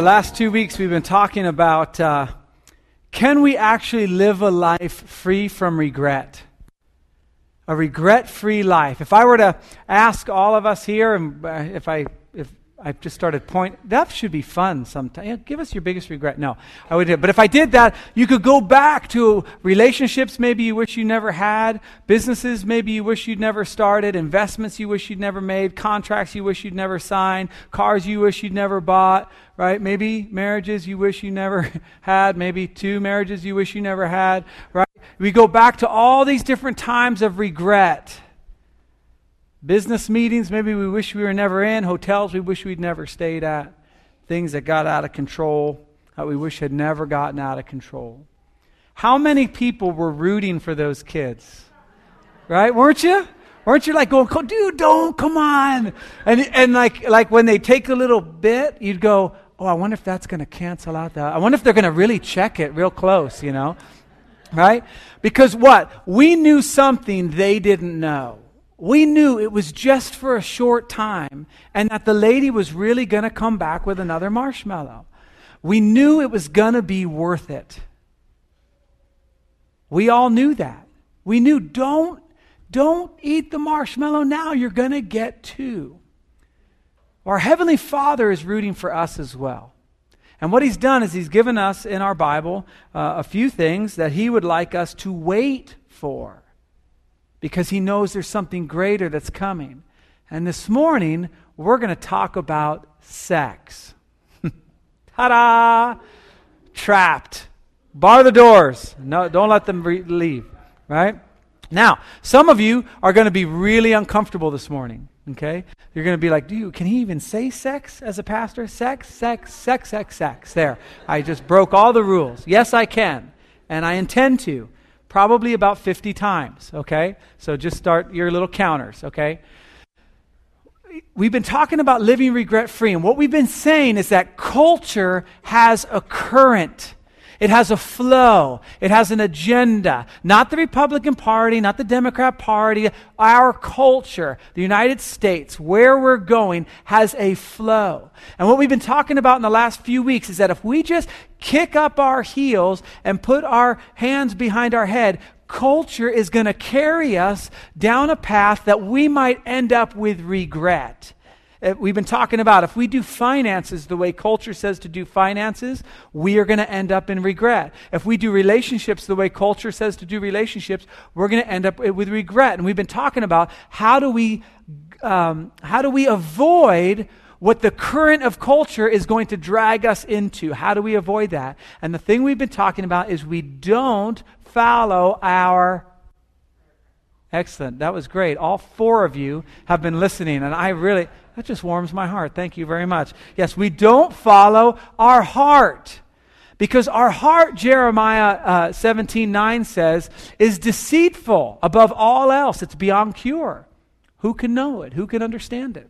The last two weeks, we've been talking about uh, can we actually live a life free from regret? A regret free life. If I were to ask all of us here, and uh, if I I've just started point. That should be fun sometime. Yeah, give us your biggest regret. No, I would. But if I did that, you could go back to relationships maybe you wish you never had, businesses maybe you wish you'd never started, investments you wish you'd never made, contracts you wish you'd never signed, cars you wish you'd never bought. Right? Maybe marriages you wish you never had. Maybe two marriages you wish you never had. Right? We go back to all these different times of regret. Business meetings, maybe we wish we were never in. Hotels we wish we'd never stayed at. Things that got out of control that we wish had never gotten out of control. How many people were rooting for those kids? Right? Weren't you? Weren't you like going, dude, don't, come on. And, and like, like when they take a little bit, you'd go, oh, I wonder if that's going to cancel out that. I wonder if they're going to really check it real close, you know? Right? Because what? We knew something they didn't know we knew it was just for a short time and that the lady was really going to come back with another marshmallow. We knew it was going to be worth it. We all knew that. We knew don't don't eat the marshmallow now, you're going to get two. Our heavenly Father is rooting for us as well. And what he's done is he's given us in our Bible uh, a few things that he would like us to wait for because he knows there's something greater that's coming. And this morning, we're going to talk about sex. Ta da! Trapped. Bar the doors. No, don't let them re- leave. Right? Now, some of you are going to be really uncomfortable this morning. Okay? You're going to be like, you, can he even say sex as a pastor? Sex, sex, sex, sex, sex. There. I just broke all the rules. Yes, I can. And I intend to probably about 50 times, okay? So just start your little counters, okay? We've been talking about living regret free, and what we've been saying is that culture has a current. It has a flow. It has an agenda. Not the Republican Party, not the Democrat Party. Our culture, the United States, where we're going, has a flow. And what we've been talking about in the last few weeks is that if we just kick up our heels and put our hands behind our head, culture is going to carry us down a path that we might end up with regret. Uh, we've been talking about if we do finances the way culture says to do finances, we are going to end up in regret. If we do relationships the way culture says to do relationships, we're going to end up with regret. And we've been talking about how do we um, how do we avoid what the current of culture is going to drag us into? How do we avoid that? And the thing we've been talking about is we don't follow our Excellent. That was great. All four of you have been listening, and I really, that just warms my heart. Thank you very much. Yes, we don't follow our heart. Because our heart, Jeremiah uh, 17 9 says, is deceitful above all else. It's beyond cure. Who can know it? Who can understand it?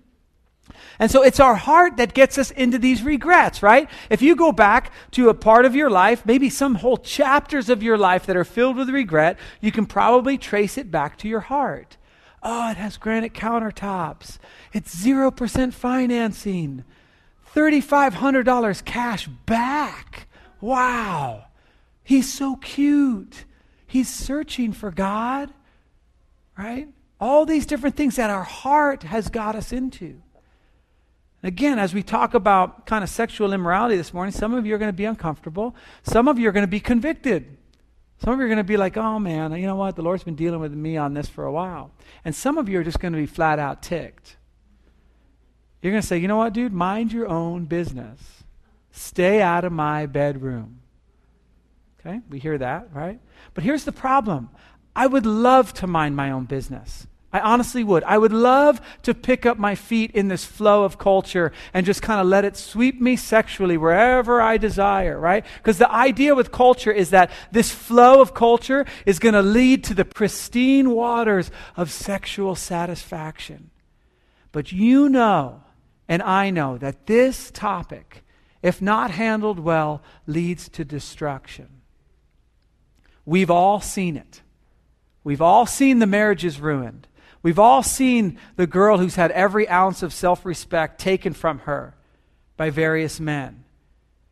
And so it's our heart that gets us into these regrets, right? If you go back to a part of your life, maybe some whole chapters of your life that are filled with regret, you can probably trace it back to your heart. Oh, it has granite countertops. It's 0% financing. $3,500 cash back. Wow. He's so cute. He's searching for God, right? All these different things that our heart has got us into. Again, as we talk about kind of sexual immorality this morning, some of you are going to be uncomfortable. Some of you are going to be convicted. Some of you are going to be like, oh man, you know what? The Lord's been dealing with me on this for a while. And some of you are just going to be flat out ticked. You're going to say, you know what, dude? Mind your own business. Stay out of my bedroom. Okay? We hear that, right? But here's the problem I would love to mind my own business. I honestly would. I would love to pick up my feet in this flow of culture and just kind of let it sweep me sexually wherever I desire, right? Because the idea with culture is that this flow of culture is going to lead to the pristine waters of sexual satisfaction. But you know, and I know, that this topic, if not handled well, leads to destruction. We've all seen it. We've all seen the marriages ruined. We've all seen the girl who's had every ounce of self respect taken from her by various men.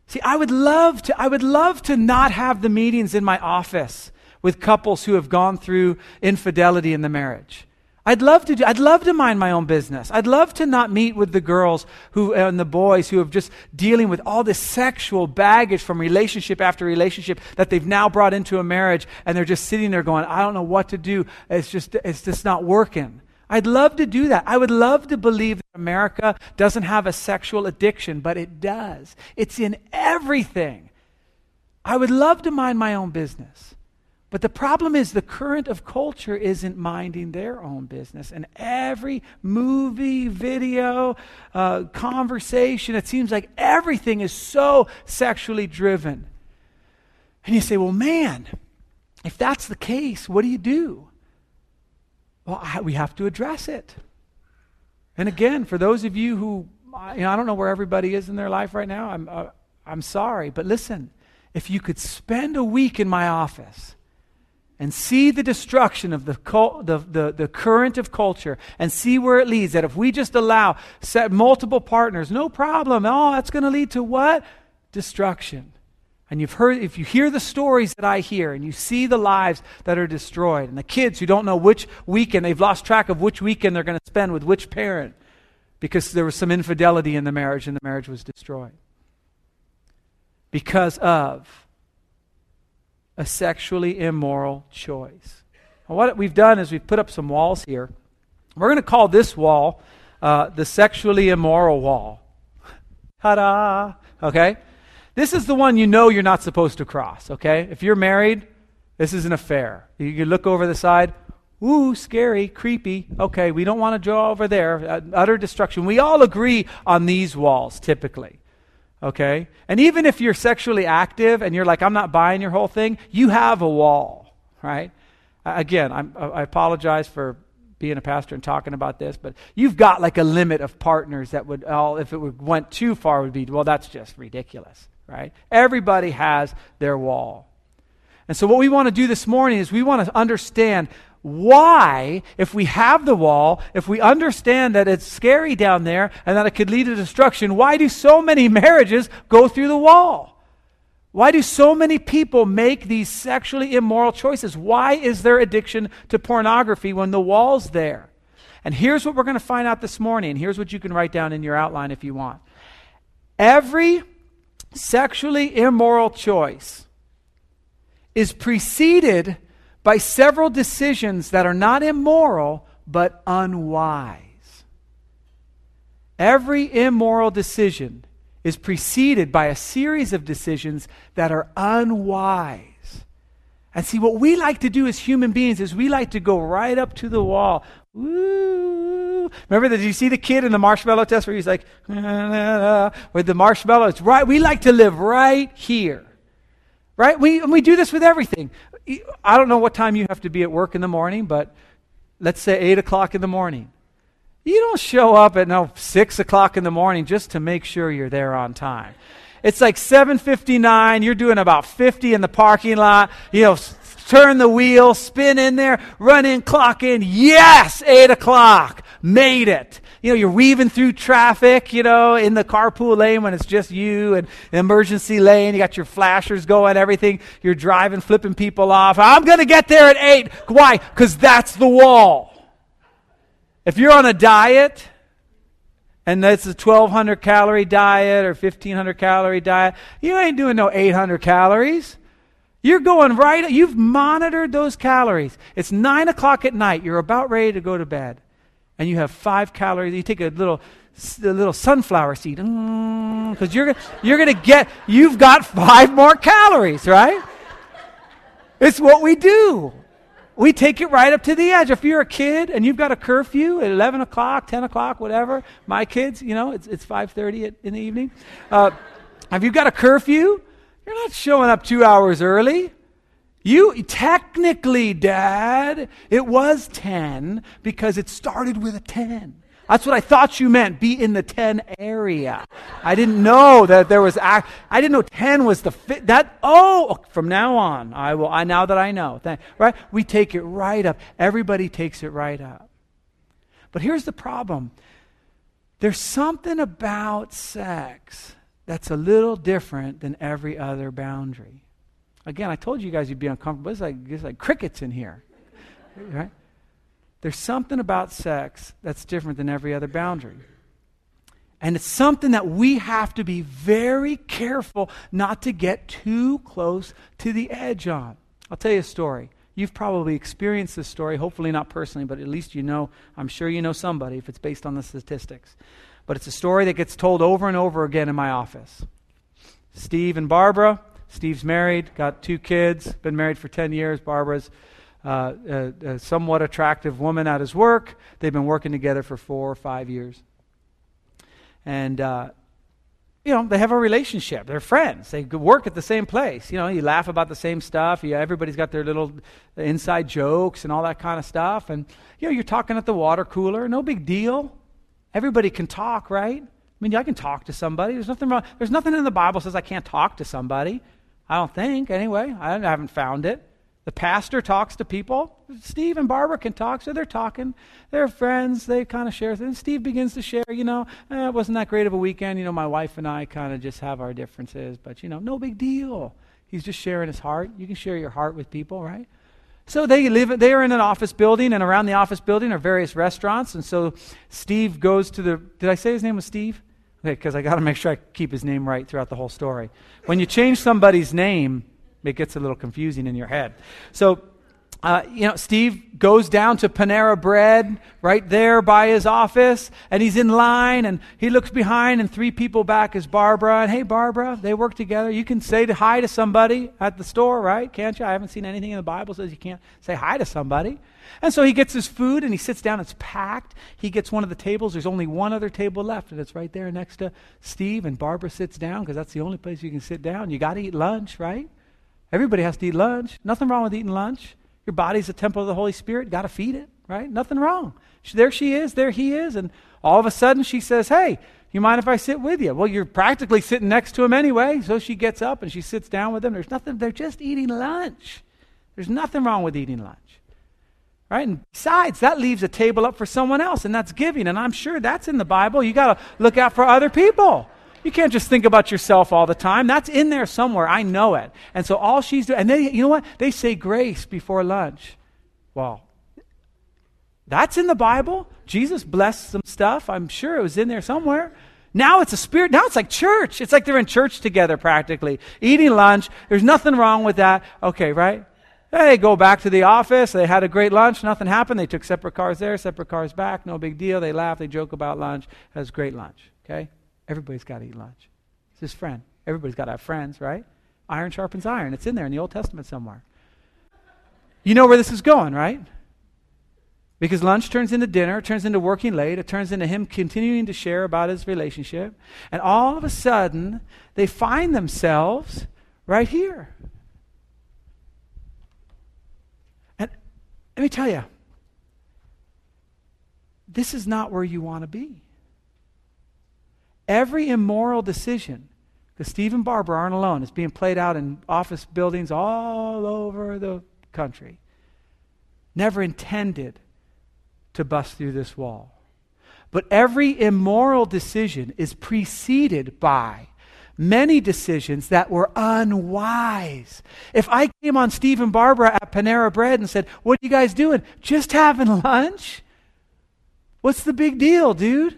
See, I would love to, I would love to not have the meetings in my office with couples who have gone through infidelity in the marriage. I'd love to do, I'd love to mind my own business. I'd love to not meet with the girls who uh, and the boys who have just dealing with all this sexual baggage from relationship after relationship that they've now brought into a marriage and they're just sitting there going, I don't know what to do. It's just it's just not working. I'd love to do that. I would love to believe that America doesn't have a sexual addiction, but it does. It's in everything. I would love to mind my own business. But the problem is the current of culture isn't minding their own business. And every movie, video, uh, conversation, it seems like everything is so sexually driven. And you say, well, man, if that's the case, what do you do? Well, I, we have to address it. And again, for those of you who, you know, I don't know where everybody is in their life right now, I'm, uh, I'm sorry. But listen, if you could spend a week in my office, and see the destruction of the, the, the, the, current of culture and see where it leads. That if we just allow set multiple partners, no problem. Oh, that's going to lead to what? Destruction. And you've heard, if you hear the stories that I hear and you see the lives that are destroyed and the kids who don't know which weekend, they've lost track of which weekend they're going to spend with which parent because there was some infidelity in the marriage and the marriage was destroyed. Because of a sexually immoral choice. What we've done is we've put up some walls here. We're going to call this wall uh, the sexually immoral wall. Ta da! Okay? This is the one you know you're not supposed to cross, okay? If you're married, this is an affair. You, you look over the side, ooh, scary, creepy. Okay, we don't want to draw over there. Uh, utter destruction. We all agree on these walls typically okay? And even if you're sexually active and you're like, I'm not buying your whole thing, you have a wall, right? Again, I'm, i apologize for being a pastor and talking about this, but you've got like a limit of partners that would, all, if it would, went too far, would be, well, that's just ridiculous, right? Everybody has their wall. And so, what we want to do this morning is we want to understand why, if we have the wall, if we understand that it's scary down there and that it could lead to destruction, why do so many marriages go through the wall? Why do so many people make these sexually immoral choices? Why is there addiction to pornography when the wall's there? And here's what we're going to find out this morning. Here's what you can write down in your outline if you want. Every sexually immoral choice is preceded by several decisions that are not immoral, but unwise. Every immoral decision is preceded by a series of decisions that are unwise. And see, what we like to do as human beings is we like to go right up to the wall. Remember, did you see the kid in the marshmallow test where he's like, with the marshmallow? It's right. We like to live right here. Right? We, and we do this with everything. I don't know what time you have to be at work in the morning, but let's say 8 o'clock in the morning. You don't show up at no 6 o'clock in the morning just to make sure you're there on time. It's like 7:59. You're doing about 50 in the parking lot. You know, turn the wheel, spin in there, run in, clock in. Yes, 8 o'clock. Made it you know, you're weaving through traffic, you know, in the carpool lane when it's just you and the emergency lane. You got your flashers going, everything. You're driving, flipping people off. I'm going to get there at 8. Why? Because that's the wall. If you're on a diet, and it's a 1200 calorie diet or 1500 calorie diet, you ain't doing no 800 calories. You're going right, you've monitored those calories. It's 9 o'clock at night. You're about ready to go to bed and you have five calories. You take a little, a little sunflower seed, because mm, you're, you're going to get, you've got five more calories, right? It's what we do. We take it right up to the edge. If you're a kid and you've got a curfew at 11 o'clock, 10 o'clock, whatever, my kids, you know, it's, it's 5.30 in the evening. Uh, have you got a curfew? You're not showing up two hours early. You technically, Dad, it was 10 because it started with a 10. That's what I thought you meant. Be in the 10 area. I didn't know that there was, I didn't know 10 was the fit. That, oh, from now on, I will, I, now that I know. thank, Right? We take it right up. Everybody takes it right up. But here's the problem there's something about sex that's a little different than every other boundary. Again, I told you guys you'd be uncomfortable. It's like, it's like crickets in here. Right? There's something about sex that's different than every other boundary. And it's something that we have to be very careful not to get too close to the edge on. I'll tell you a story. You've probably experienced this story, hopefully not personally, but at least you know, I'm sure you know somebody if it's based on the statistics. But it's a story that gets told over and over again in my office. Steve and Barbara. Steve's married, got two kids, been married for 10 years. Barbara's uh, a, a somewhat attractive woman at his work. They've been working together for four or five years. And, uh, you know, they have a relationship. They're friends. They work at the same place. You know, you laugh about the same stuff. You, everybody's got their little inside jokes and all that kind of stuff. And, you know, you're talking at the water cooler. No big deal. Everybody can talk, right? I mean, I can talk to somebody. There's nothing wrong. There's nothing in the Bible says I can't talk to somebody. I don't think, anyway. I haven't found it. The pastor talks to people. Steve and Barbara can talk, so they're talking. They're friends. They kind of share things. Steve begins to share, you know, eh, it wasn't that great of a weekend. You know, my wife and I kind of just have our differences, but, you know, no big deal. He's just sharing his heart. You can share your heart with people, right? So they live. They are in an office building, and around the office building are various restaurants. And so Steve goes to the. Did I say his name was Steve? Okay, because I got to make sure I keep his name right throughout the whole story. When you change somebody's name, it gets a little confusing in your head. So, uh, you know, Steve goes down to Panera Bread right there by his office, and he's in line, and he looks behind, and three people back is Barbara. And hey, Barbara, they work together. You can say hi to somebody at the store, right? Can't you? I haven't seen anything in the Bible says you can't say hi to somebody. And so he gets his food and he sits down. It's packed. He gets one of the tables. There's only one other table left, and it's right there next to Steve. And Barbara sits down because that's the only place you can sit down. You got to eat lunch, right? Everybody has to eat lunch. Nothing wrong with eating lunch. Your body's a temple of the Holy Spirit. Got to feed it, right? Nothing wrong. There she is. There he is. And all of a sudden she says, Hey, you mind if I sit with you? Well, you're practically sitting next to him anyway. So she gets up and she sits down with him. There's nothing, they're just eating lunch. There's nothing wrong with eating lunch. Right? And besides, that leaves a table up for someone else, and that's giving. And I'm sure that's in the Bible. You got to look out for other people. You can't just think about yourself all the time. That's in there somewhere. I know it. And so all she's doing, and they, you know what? They say grace before lunch. Well, that's in the Bible. Jesus blessed some stuff. I'm sure it was in there somewhere. Now it's a spirit. Now it's like church. It's like they're in church together practically, eating lunch. There's nothing wrong with that. Okay, right? They go back to the office. They had a great lunch. Nothing happened. They took separate cars there, separate cars back. No big deal. They laugh. They joke about lunch. It was great lunch. Okay? Everybody's got to eat lunch. It's his friend. Everybody's got to have friends, right? Iron sharpens iron. It's in there in the Old Testament somewhere. You know where this is going, right? Because lunch turns into dinner, turns into working late, it turns into him continuing to share about his relationship. And all of a sudden, they find themselves right here. And let me tell you, this is not where you want to be. Every immoral decision, because Steve and Barbara aren't alone, it's being played out in office buildings all over the country, never intended to bust through this wall. But every immoral decision is preceded by many decisions that were unwise. If I came on Steve and Barbara at Panera Bread and said, What are you guys doing? Just having lunch? What's the big deal, dude?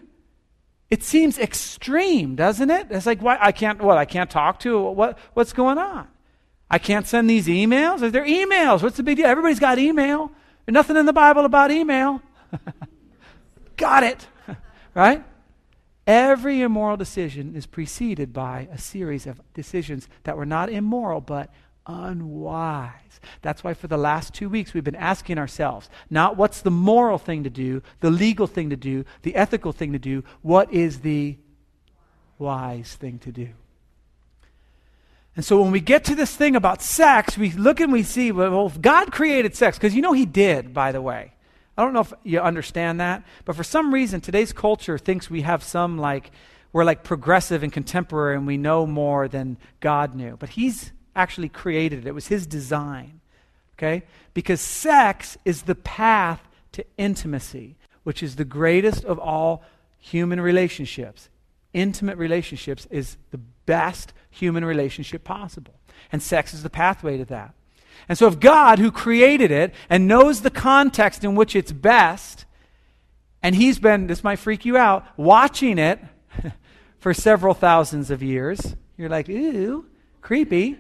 It seems extreme, doesn't it? It's like, why? I can't, what? I can't talk to? What, what's going on? I can't send these emails? They're emails? What's the big deal? Everybody's got email. There's nothing in the Bible about email. got it. right? Every immoral decision is preceded by a series of decisions that were not immoral, but unwise. That's why for the last two weeks we've been asking ourselves not what's the moral thing to do, the legal thing to do, the ethical thing to do, what is the wise thing to do? And so when we get to this thing about sex, we look and we see, well, God created sex, because you know He did, by the way. I don't know if you understand that, but for some reason, today's culture thinks we have some like, we're like progressive and contemporary and we know more than God knew. But He's actually created it, it was His design. Okay? Because sex is the path to intimacy, which is the greatest of all human relationships. Intimate relationships is the best human relationship possible. And sex is the pathway to that. And so, if God, who created it and knows the context in which it's best, and He's been, this might freak you out, watching it for several thousands of years, you're like, ooh, creepy.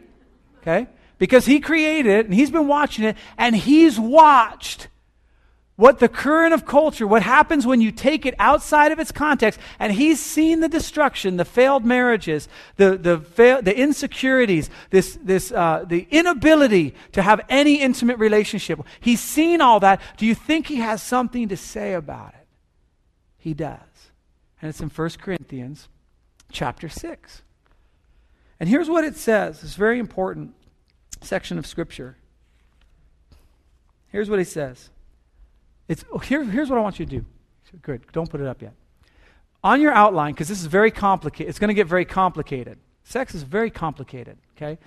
Okay? Because He created it and He's been watching it, and He's watched what the current of culture, what happens when you take it outside of its context, and he's seen the destruction, the failed marriages, the, the, fail, the insecurities, this, this, uh, the inability to have any intimate relationship. He's seen all that. Do you think he has something to say about it? He does. And it's in 1 Corinthians chapter 6. And here's what it says. It's very important section of Scripture. Here's what he says. It's, oh, here, here's what I want you to do. Good. Don't put it up yet. On your outline, because this is very complicated, it's going to get very complicated. Sex is very complicated, okay?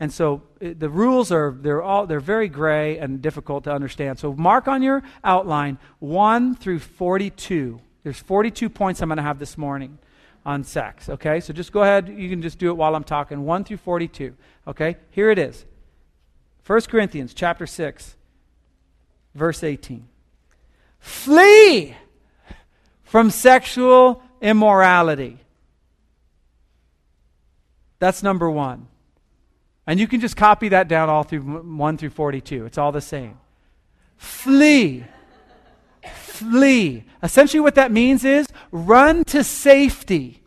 And so it, the rules are they're all they're very gray and difficult to understand. So mark on your outline 1 through 42. There's 42 points I'm going to have this morning on sex, okay? So just go ahead, you can just do it while I'm talking 1 through 42. Okay? Here it is. 1 Corinthians chapter 6 verse 18. Flee from sexual immorality. That's number one. And you can just copy that down all through 1 through 42. It's all the same. Flee. Flee. Essentially, what that means is run to safety.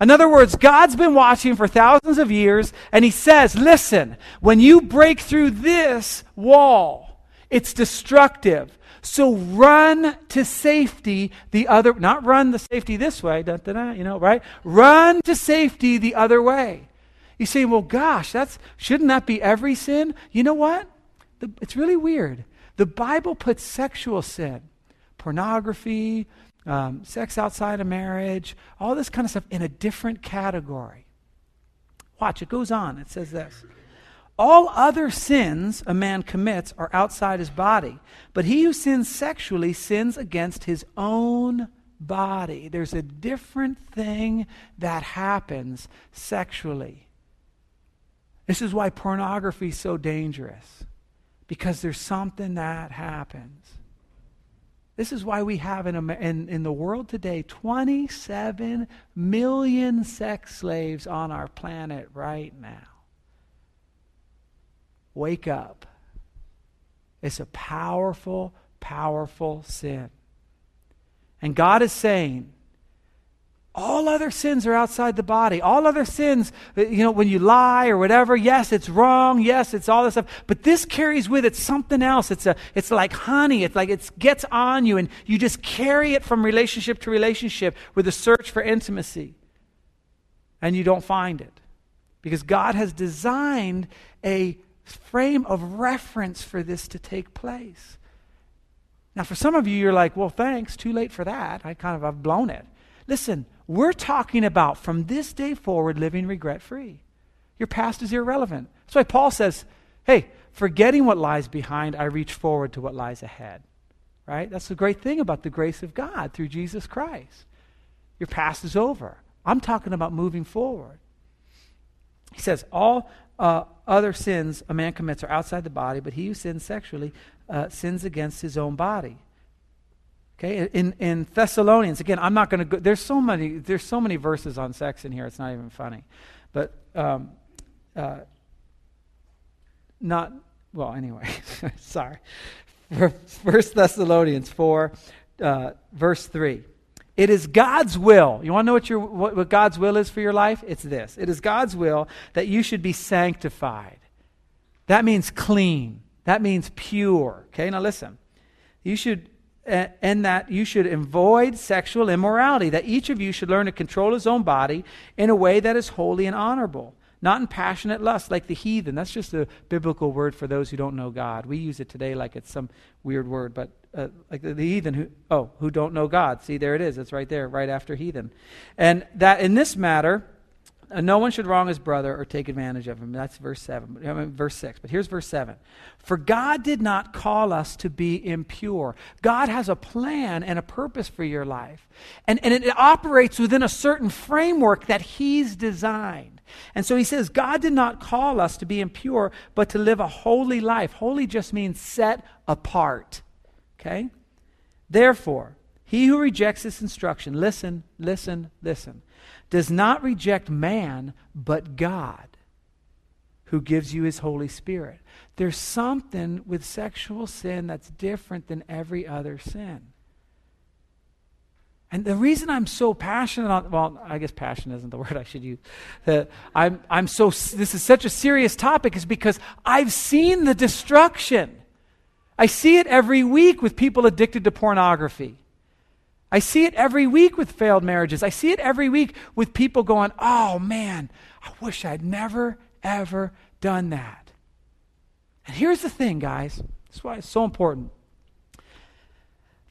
In other words, God's been watching for thousands of years, and He says, Listen, when you break through this wall, it's destructive. So run to safety the other, not run the safety this way, da, da, da, you know, right? Run to safety the other way. You say, well, gosh, that's, shouldn't that be every sin? You know what? The, it's really weird. The Bible puts sexual sin, pornography, um, sex outside of marriage, all this kind of stuff in a different category. Watch, it goes on. It says this. All other sins a man commits are outside his body, but he who sins sexually sins against his own body. There's a different thing that happens sexually. This is why pornography is so dangerous, because there's something that happens. This is why we have in, in, in the world today 27 million sex slaves on our planet right now. Wake up. It's a powerful, powerful sin. And God is saying, all other sins are outside the body. All other sins, uh, you know, when you lie or whatever, yes, it's wrong. Yes, it's all this stuff. But this carries with it something else. It's, a, it's like honey. It's like it gets on you and you just carry it from relationship to relationship with a search for intimacy. And you don't find it. Because God has designed a frame of reference for this to take place. Now, for some of you, you're like, well, thanks, too late for that. I kind of, I've blown it. Listen, we're talking about from this day forward living regret free. Your past is irrelevant. That's why Paul says, hey, forgetting what lies behind, I reach forward to what lies ahead. Right? That's the great thing about the grace of God through Jesus Christ. Your past is over. I'm talking about moving forward. He says, all uh, other sins a man commits are outside the body, but he who sins sexually uh, sins against his own body. Okay, in, in Thessalonians, again, I'm not going to go, there's so many, there's so many verses on sex in here, it's not even funny. But, um, uh, not, well, anyway, sorry. First Thessalonians 4, uh, verse 3. It is God's will. You want to know what, your, what, what God's will is for your life? It's this it is God's will that you should be sanctified. That means clean, that means pure. Okay, now listen. You should and that you should avoid sexual immorality, that each of you should learn to control his own body in a way that is holy and honorable, not in passionate lust like the heathen. That's just a biblical word for those who don't know God. We use it today like it's some weird word, but uh, like the, the heathen who oh who don't know God. See, there it is. It's right there, right after heathen, and that in this matter, Uh, no one should wrong his brother or take advantage of him. That's verse 7, I mean, verse 6. But here's verse 7. For God did not call us to be impure. God has a plan and a purpose for your life. And, and it operates within a certain framework that He's designed. And so He says, God did not call us to be impure, but to live a holy life. Holy just means set apart. Okay? Therefore, he who rejects this instruction, listen, listen, listen does not reject man, but God, who gives you his Holy Spirit. There's something with sexual sin that's different than every other sin. And the reason I'm so passionate on, well, I guess passion isn't the word I should use. That I'm, I'm so, this is such a serious topic is because I've seen the destruction. I see it every week with people addicted to pornography. I see it every week with failed marriages. I see it every week with people going, oh man, I wish I'd never, ever done that. And here's the thing, guys. That's why it's so important.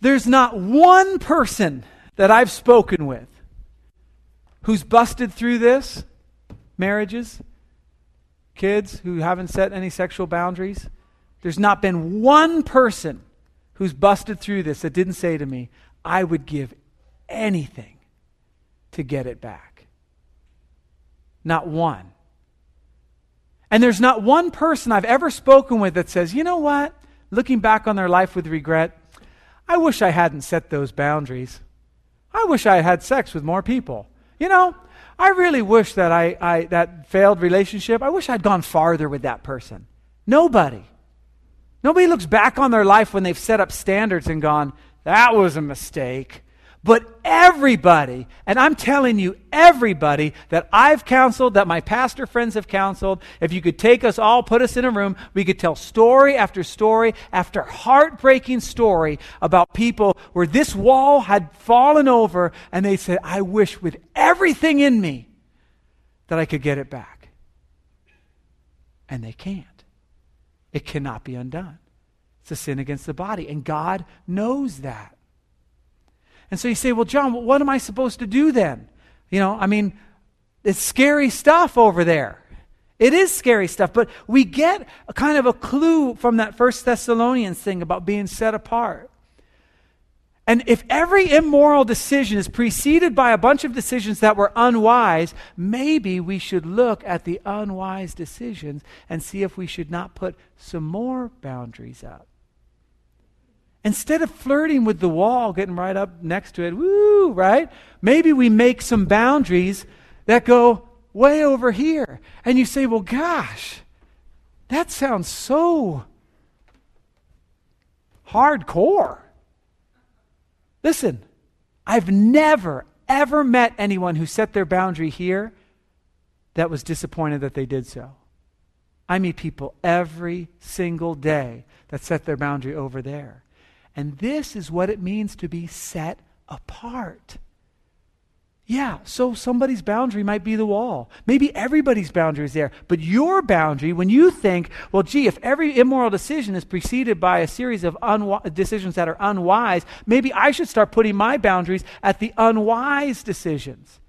There's not one person that I've spoken with who's busted through this marriages, kids who haven't set any sexual boundaries. There's not been one person who's busted through this that didn't say to me, I would give anything to get it back. Not one. And there's not one person I've ever spoken with that says, you know what? Looking back on their life with regret, I wish I hadn't set those boundaries. I wish I had sex with more people. You know, I really wish that I, I that failed relationship, I wish I'd gone farther with that person. Nobody. Nobody looks back on their life when they've set up standards and gone, that was a mistake. But everybody, and I'm telling you, everybody that I've counseled, that my pastor friends have counseled, if you could take us all, put us in a room, we could tell story after story after heartbreaking story about people where this wall had fallen over and they said, I wish with everything in me that I could get it back. And they can't. It cannot be undone. It's a sin against the body. And God knows that. And so you say, well, John, what am I supposed to do then? You know, I mean, it's scary stuff over there. It is scary stuff, but we get a kind of a clue from that First Thessalonians thing about being set apart. And if every immoral decision is preceded by a bunch of decisions that were unwise, maybe we should look at the unwise decisions and see if we should not put some more boundaries up. Instead of flirting with the wall, getting right up next to it, woo, right? Maybe we make some boundaries that go way over here. And you say, well, gosh, that sounds so hardcore. Listen, I've never, ever met anyone who set their boundary here that was disappointed that they did so. I meet people every single day that set their boundary over there. And this is what it means to be set apart. Yeah, so somebody's boundary might be the wall. Maybe everybody's boundary is there. But your boundary, when you think, well, gee, if every immoral decision is preceded by a series of unwi- decisions that are unwise, maybe I should start putting my boundaries at the unwise decisions.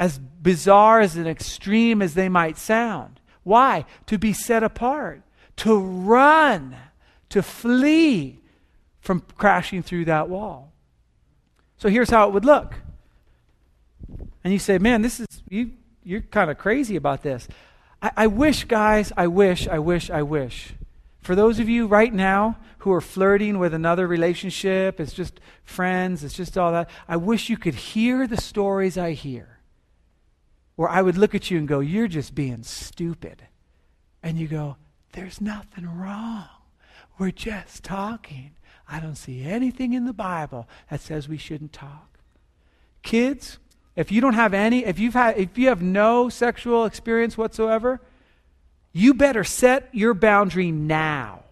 As bizarre as and extreme as they might sound. Why? To be set apart, to run, to flee from crashing through that wall. So here's how it would look. And you say, man, this is, you, you're kind of crazy about this. I, I wish, guys, I wish, I wish, I wish. For those of you right now who are flirting with another relationship, it's just friends, it's just all that, I wish you could hear the stories I hear. Where I would look at you and go, You're just being stupid. And you go, There's nothing wrong. We're just talking. I don't see anything in the Bible that says we shouldn't talk. Kids, if you don't have any, if you've had if you have no sexual experience whatsoever, you better set your boundary now.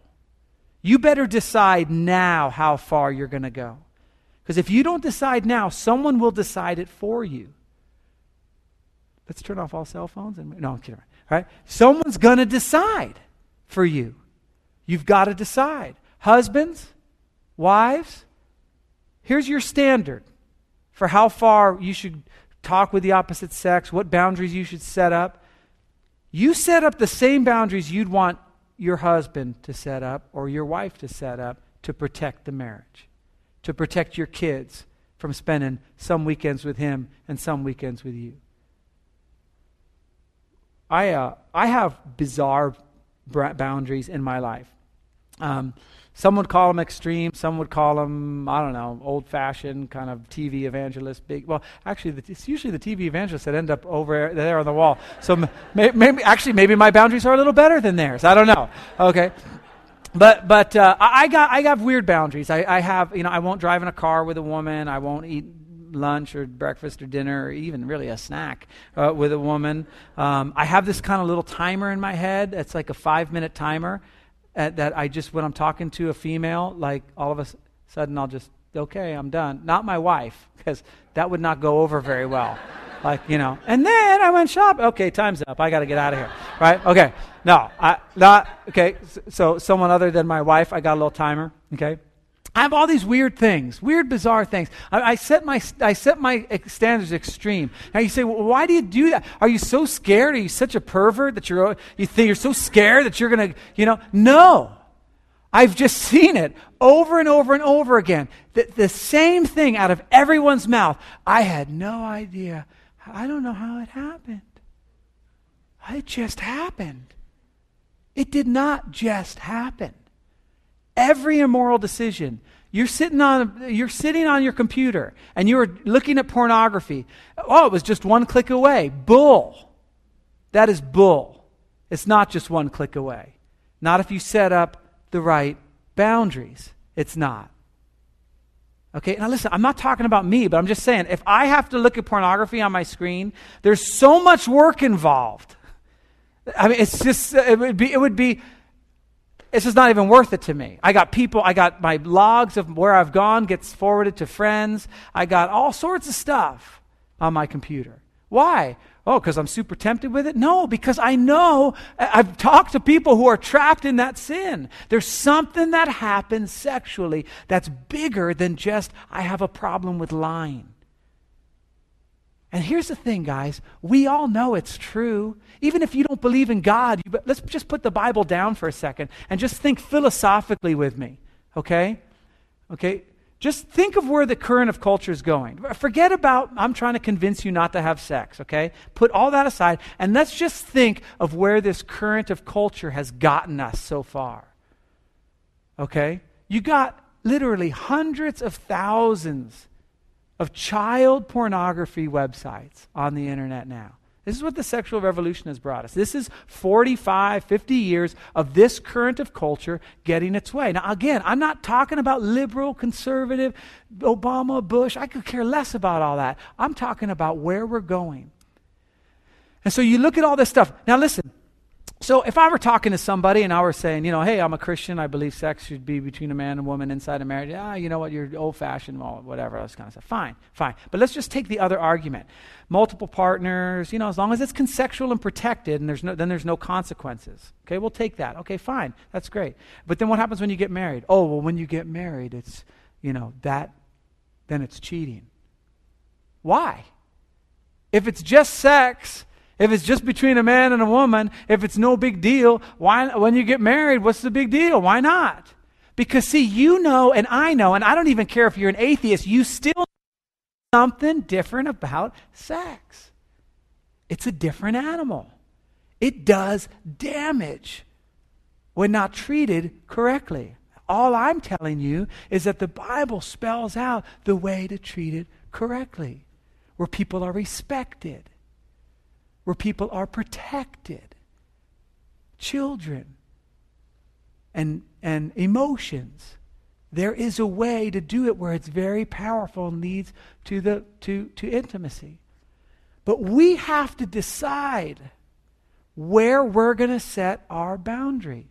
You better decide now how far you're going to go. Because if you don't decide now, someone will decide it for you. Let's turn off all cell phones. And, no, I'm kidding. Right? Someone's going to decide for you. You've got to decide. Husbands, Wives, here's your standard for how far you should talk with the opposite sex, what boundaries you should set up. You set up the same boundaries you'd want your husband to set up or your wife to set up to protect the marriage, to protect your kids from spending some weekends with him and some weekends with you. I, uh, I have bizarre boundaries in my life. Um, some would call them extreme. Some would call them, I don't know, old fashioned kind of TV evangelist. Big. Well, actually, it's usually the TV evangelists that end up over there on the wall. So maybe, maybe, actually, maybe my boundaries are a little better than theirs. I don't know. Okay. But, but uh, I, got, I got weird boundaries. I, I have, you know, I won't drive in a car with a woman. I won't eat lunch or breakfast or dinner or even really a snack uh, with a woman. Um, I have this kind of little timer in my head. It's like a five minute timer that I just, when I'm talking to a female, like all of a sudden I'll just, okay, I'm done. Not my wife, because that would not go over very well. like, you know, and then I went shop. Okay, time's up. I got to get out of here. Right? Okay. No, I, not, okay. So, so someone other than my wife, I got a little timer. Okay. I have all these weird things, weird, bizarre things. I, I, set my, I set my standards extreme. Now you say, well, why do you do that? Are you so scared? Are you such a pervert that you're, you think you're so scared that you're going to, you know? No. I've just seen it over and over and over again. The, the same thing out of everyone's mouth. I had no idea. I don't know how it happened. It just happened. It did not just happen every immoral decision. You're sitting on you're sitting on your computer and you're looking at pornography. Oh, it was just one click away. Bull. That is bull. It's not just one click away. Not if you set up the right boundaries. It's not. Okay, now listen, I'm not talking about me, but I'm just saying if I have to look at pornography on my screen, there's so much work involved. I mean, it's just, it would be, it would be it's just not even worth it to me. I got people, I got my logs of where I've gone gets forwarded to friends. I got all sorts of stuff on my computer. Why? Oh, because I'm super tempted with it? No, because I know I've talked to people who are trapped in that sin. There's something that happens sexually that's bigger than just, I have a problem with lying. And here's the thing, guys. We all know it's true. Even if you don't believe in God, you, let's just put the Bible down for a second and just think philosophically with me, okay? Okay? Just think of where the current of culture is going. Forget about, I'm trying to convince you not to have sex, okay? Put all that aside and let's just think of where this current of culture has gotten us so far. Okay? You got literally hundreds of thousands of child pornography websites on the internet now. This is what the sexual revolution has brought us. This is 45, 50 years of this current of culture getting its way. Now, again, I'm not talking about liberal, conservative, Obama, Bush. I could care less about all that. I'm talking about where we're going. And so you look at all this stuff. Now, listen, so if I were talking to somebody and I were saying, you know, hey, I'm a Christian, I believe sex should be between a man and woman inside a marriage. Ah, you know what, you're old fashioned, well, whatever, this kind of stuff. Fine, fine. But let's just take the other argument. Multiple partners, you know, as long as it's consensual and protected and there's no then there's no consequences. Okay, we'll take that. Okay, fine. That's great. But then what happens when you get married? Oh, well, when you get married, it's, you know, that then it's cheating. Why? If it's just sex, if it's just between a man and a woman, if it's no big deal, why when you get married, what's the big deal? Why not? Because see, you know and I know, and I don't even care if you're an atheist, you still know something different about sex. It's a different animal. It does damage when not treated correctly. All I'm telling you is that the Bible spells out the way to treat it correctly, where people are respected where people are protected. Children and, and emotions. There is a way to do it where it's very powerful and leads to, the, to, to intimacy. But we have to decide where we're going to set our boundary.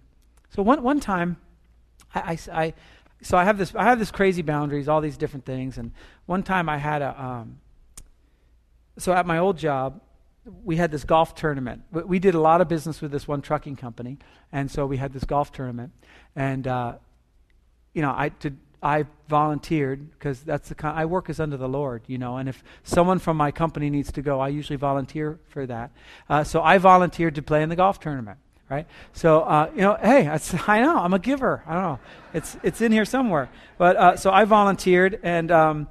So one, one time, I, I, I, so I have this I have this crazy boundaries, all these different things, and one time I had a um, so at my old job, we had this golf tournament. We did a lot of business with this one trucking company, and so we had this golf tournament. And uh, you know, I I volunteered because that's the kind I work as under the Lord, you know. And if someone from my company needs to go, I usually volunteer for that. Uh, so I volunteered to play in the golf tournament, right? So uh, you know, hey, I know I'm a giver. I don't know, it's it's in here somewhere. But uh, so I volunteered, and um,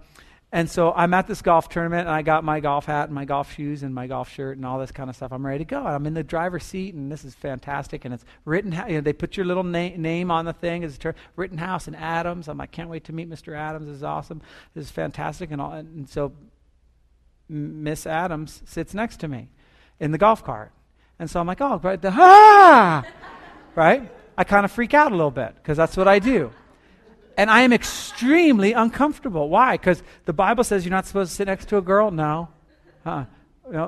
and so I'm at this golf tournament, and I got my golf hat and my golf shoes and my golf shirt and all this kind of stuff. I'm ready to go. I'm in the driver's seat, and this is fantastic. And it's written. You know, they put your little na- name on the thing. It's ter- Rittenhouse and Adams. I'm like, can't wait to meet Mr. Adams. This is awesome. This is fantastic. And all. And so Miss Adams sits next to me in the golf cart, and so I'm like, oh, right, the ah, right. I kind of freak out a little bit because that's what I do. And I am extremely uncomfortable. Why? Because the Bible says you're not supposed to sit next to a girl? No.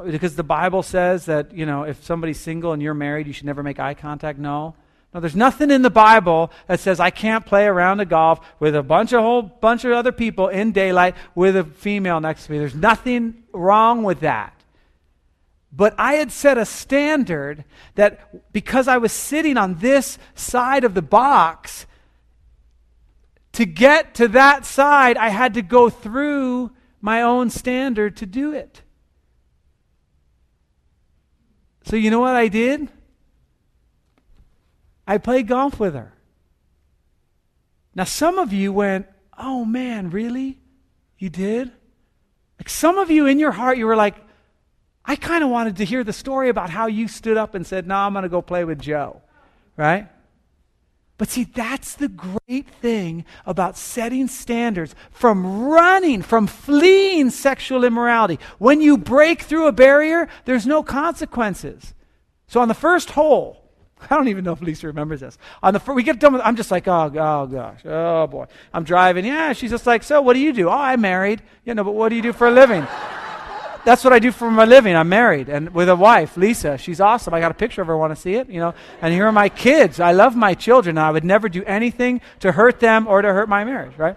Because the Bible says that, you know, if somebody's single and you're married, you should never make eye contact? No. No, there's nothing in the Bible that says I can't play around a golf with a bunch of whole bunch of other people in daylight with a female next to me. There's nothing wrong with that. But I had set a standard that because I was sitting on this side of the box, to get to that side, I had to go through my own standard to do it. So, you know what I did? I played golf with her. Now, some of you went, Oh man, really? You did? Like some of you in your heart, you were like, I kind of wanted to hear the story about how you stood up and said, No, I'm going to go play with Joe. Right? But see, that's the great thing about setting standards from running, from fleeing sexual immorality. When you break through a barrier, there's no consequences. So on the first hole, I don't even know if Lisa remembers this. On the first, we get done with, I'm just like, oh, oh gosh, oh boy. I'm driving. Yeah, she's just like, so what do you do? Oh, I'm married. You know, but what do you do for a living? That's what I do for my living. I'm married and with a wife, Lisa. She's awesome. I got a picture of her. Want to see it? You know. And here are my kids. I love my children. I would never do anything to hurt them or to hurt my marriage. Right?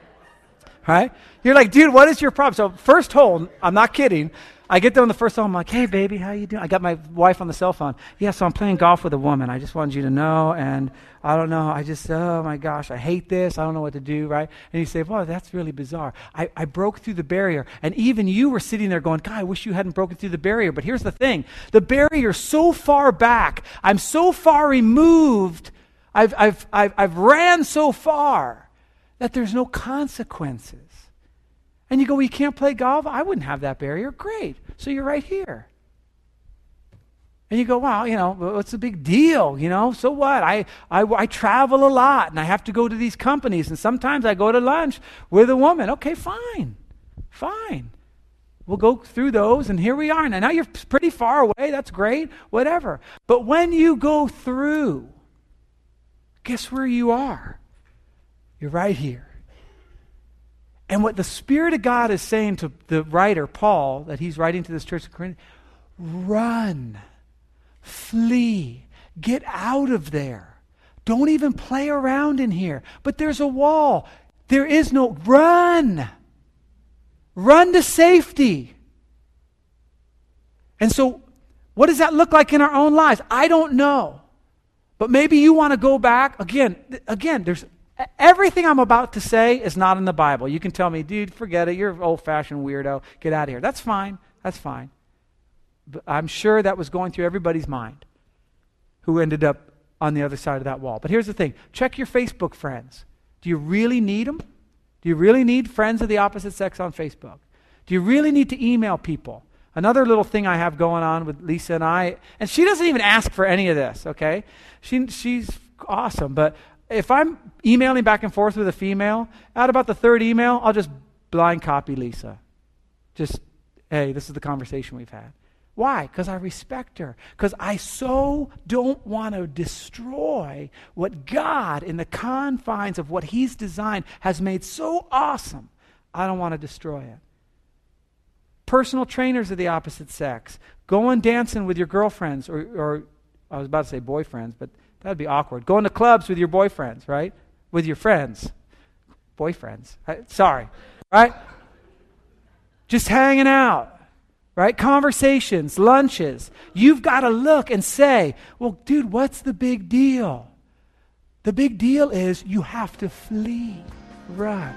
Right? You're like, dude, what is your problem? So first hole. I'm not kidding. I get there on the first hole. I'm like, hey, baby, how you doing? I got my wife on the cell phone. Yeah, so I'm playing golf with a woman. I just wanted you to know. And I don't know. I just, oh my gosh, I hate this. I don't know what to do, right? And you say, well, that's really bizarre. I, I broke through the barrier. And even you were sitting there going, God, I wish you hadn't broken through the barrier. But here's the thing the barrier's so far back. I'm so far removed. I've, I've, I've, I've ran so far that there's no consequences. And you go, well, you can't play golf? I wouldn't have that barrier. Great. So you're right here. And you go, wow, you know, what's the big deal? You know, so what? I, I, I travel a lot and I have to go to these companies, and sometimes I go to lunch with a woman. Okay, fine. Fine. We'll go through those, and here we are. Now, now you're pretty far away. That's great. Whatever. But when you go through, guess where you are? You're right here. And what the Spirit of God is saying to the writer, Paul, that he's writing to this church of Corinth, run, flee, get out of there. Don't even play around in here. But there's a wall. There is no run. Run to safety. And so, what does that look like in our own lives? I don't know. But maybe you want to go back. Again, again, there's Everything I'm about to say is not in the Bible. You can tell me, dude, forget it. You're old fashioned weirdo. Get out of here. That's fine. That's fine. But I'm sure that was going through everybody's mind who ended up on the other side of that wall. But here's the thing check your Facebook friends. Do you really need them? Do you really need friends of the opposite sex on Facebook? Do you really need to email people? Another little thing I have going on with Lisa and I, and she doesn't even ask for any of this, okay? She, she's awesome, but if I'm emailing back and forth with a female, at about the third email, I'll just blind copy Lisa. Just, hey, this is the conversation we've had. Why? Because I respect her. Because I so don't want to destroy what God, in the confines of what He's designed, has made so awesome. I don't want to destroy it. Personal trainers of the opposite sex. Going dancing with your girlfriends, or, or I was about to say boyfriends, but That'd be awkward. Going to clubs with your boyfriends, right? With your friends. Boyfriends. Sorry. Right? Just hanging out. Right? Conversations, lunches. You've got to look and say, well, dude, what's the big deal? The big deal is you have to flee. Right.